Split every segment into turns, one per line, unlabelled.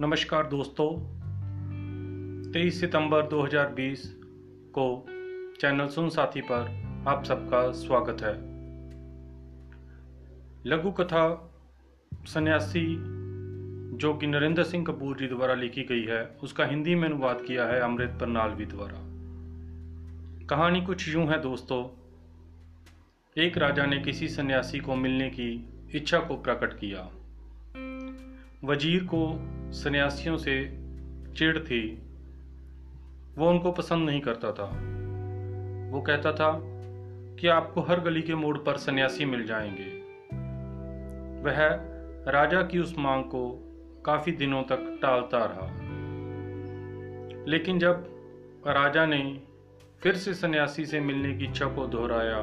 नमस्कार दोस्तों 23 सितंबर 2020 को चैनल सुन साथी पर आप सबका स्वागत है। लघु कथा सन्यासी जो कि नरेंद्र सिंह कपूर जी द्वारा लिखी गई है। उसका हिंदी में अनुवाद किया है अमृत प्रनालवी द्वारा। कहानी कुछ यूँ है दोस्तों, एक राजा ने किसी सन्यासी को मिलने की इच्छा को प्रकट किया। वज़ीर को सन्यासियों से चिढ़ थी। वो उनको पसंद नहीं करता था। वो कहता था कि आपको हर गली के मोड़ पर सन्यासी मिल जाएँगे। वह राजा की उस मांग को काफ़ी दिनों तक टालता रहा। लेकिन जब राजा ने फिर से सन्यासी से मिलने की इच्छा को दोहराया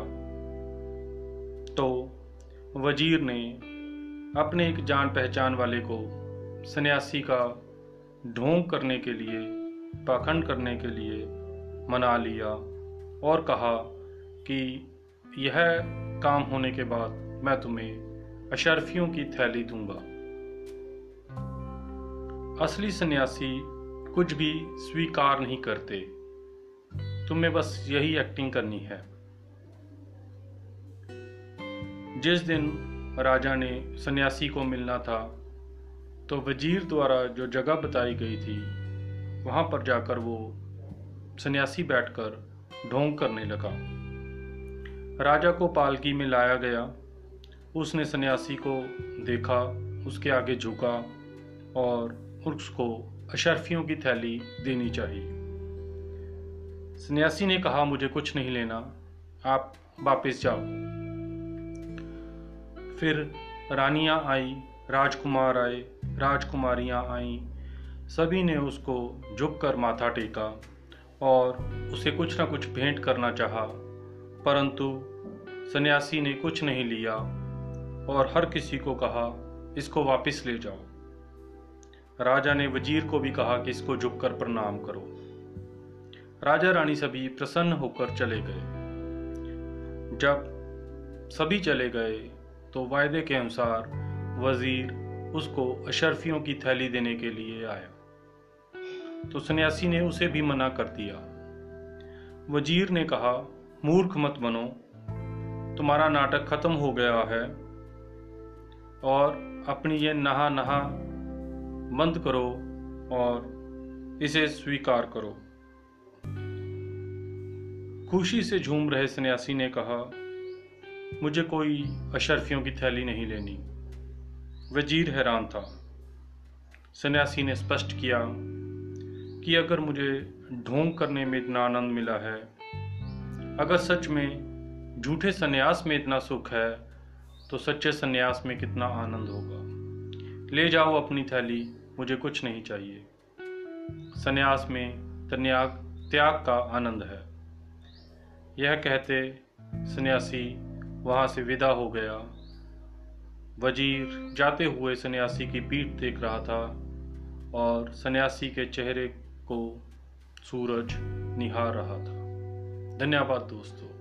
तो वज़ीर ने अपने एक जान पहचान वाले को सन्यासी का ढोंग करने के लिए, पाखंड करने के लिए मना लिया और कहा कि यह काम होने के बाद मैं तुम्हें अशरफियों की थैली दूँगा। असली सन्यासी कुछ भी स्वीकार नहीं करते। तुम्हें बस यही एक्टिंग करनी है। जिस दिन राजा ने सन्यासी को मिलना था। तो वज़ीर द्वारा जो जगह बताई गई थी, वहाँ पर जाकर वो सन्यासी बैठकर ढोंग करने लगा। राजा को पालकी में लाया गया। उसने सन्यासी को देखा, उसके आगे झुका और उसको अशरफियों की थैली देनी चाहिए। सन्यासी ने कहा, मुझे कुछ नहीं लेना। आप वापस जाओ। फिर रानियाँ आई, राजकुमार आए, राजकुमारियाँ आईं। सभी ने उसको झुक कर माथा टेका और उसे कुछ ना कुछ भेंट करना चाहा। परंतु सन्यासी ने कुछ नहीं लिया और हर किसी को कहा, इसको वापस ले जाओ। राजा ने वज़ीर को भी कहा कि इसको झुककर प्रणाम करो। राजा रानी सभी प्रसन्न होकर चले गए। जब सभी चले गए तो वायदे के अनुसार वज़ीर उसको अशरफियों की थैली देने के लिए आया। तो सन्यासी ने उसे भी मना कर दिया। वज़ीर ने कहा, मूर्ख मत बनो। तुम्हारा नाटक खत्म हो गया है और अपनी ये नहा नहा बंद करो और इसे स्वीकार करो। खुशी से झूम रहे सन्यासी ने कहा मुझे कोई अशरफियों की थैली नहीं लेनी। वज़ीर हैरान था। सन्यासी ने स्पष्ट किया कि अगर मुझे ढोंग करने में इतना आनंद मिला है, अगर सच में झूठे सन्यास में इतना सुख है तो सच्चे सन्यास में कितना आनंद होगा। ले जाओ अपनी थैली, मुझे कुछ नहीं चाहिए। सन्यास में तन्याग त्याग का आनंद है। यह कहते सन्यासी वहाँ से विदा हो गया। वज़ीर जाते हुए सन्यासी की पीठ देख रहा था और सन्यासी के चेहरे को सूरज निहार रहा था। धन्यवाद दोस्तों।